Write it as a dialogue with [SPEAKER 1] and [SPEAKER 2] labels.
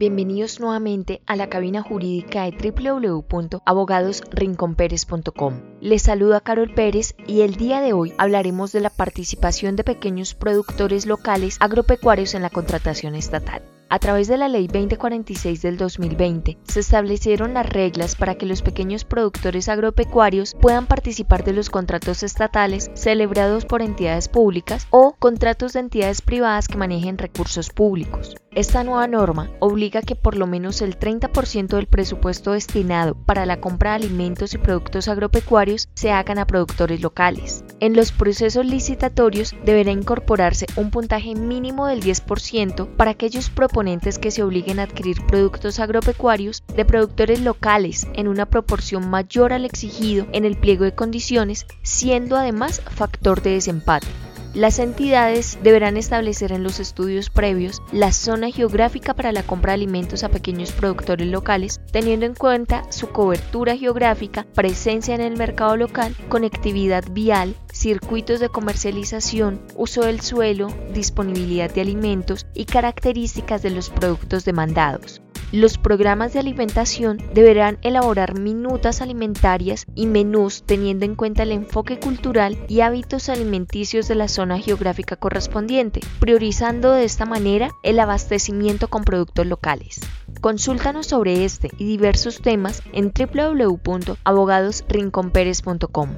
[SPEAKER 1] Bienvenidos nuevamente a la cabina jurídica de www.abogadosrinconperes.com. Les saluda Carol Pérez y el día de hoy hablaremos de la participación de pequeños productores locales agropecuarios en la contratación estatal. A través de la Ley 2046 del 2020 se establecieron las reglas para que los pequeños productores agropecuarios puedan participar de los contratos estatales celebrados por entidades públicas o contratos de entidades privadas que manejen recursos públicos. Esta nueva norma obliga que por lo menos el 30% del presupuesto destinado para la compra de alimentos y productos agropecuarios se hagan a productores locales. En los procesos licitatorios deberá incorporarse un puntaje mínimo del 10% para aquellos proponentes que se obliguen a adquirir productos agropecuarios de productores locales en una proporción mayor al exigido en el pliego de condiciones, siendo además factor de desempate. Las entidades deberán establecer en los estudios previos la zona geográfica para la compra de alimentos a pequeños productores locales, teniendo en cuenta su cobertura geográfica, presencia en el mercado local, conectividad vial, circuitos de comercialización, uso del suelo, disponibilidad de alimentos y características de los productos demandados. Los programas de alimentación deberán elaborar minutas alimentarias y menús teniendo en cuenta el enfoque cultural y hábitos alimenticios de la zona geográfica correspondiente, priorizando de esta manera el abastecimiento con productos locales. Consúltanos sobre este y diversos temas en www.abogadosrinconperes.com.